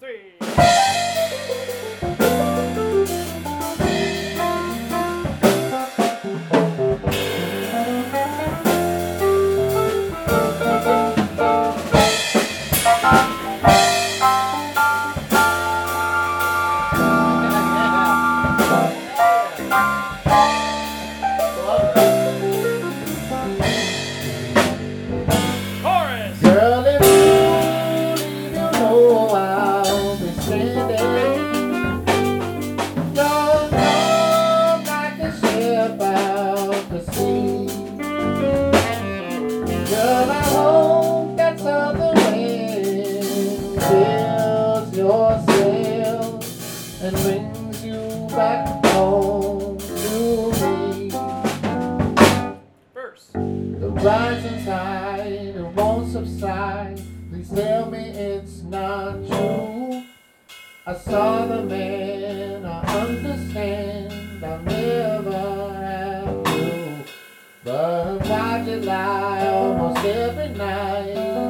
three. Wind fills your sails and brings you back home to me. Verse. The rising tide, it won't subside. Please tell me it's not true. I saw the man, I understand. I'll never have to. But why'd lie almost every night?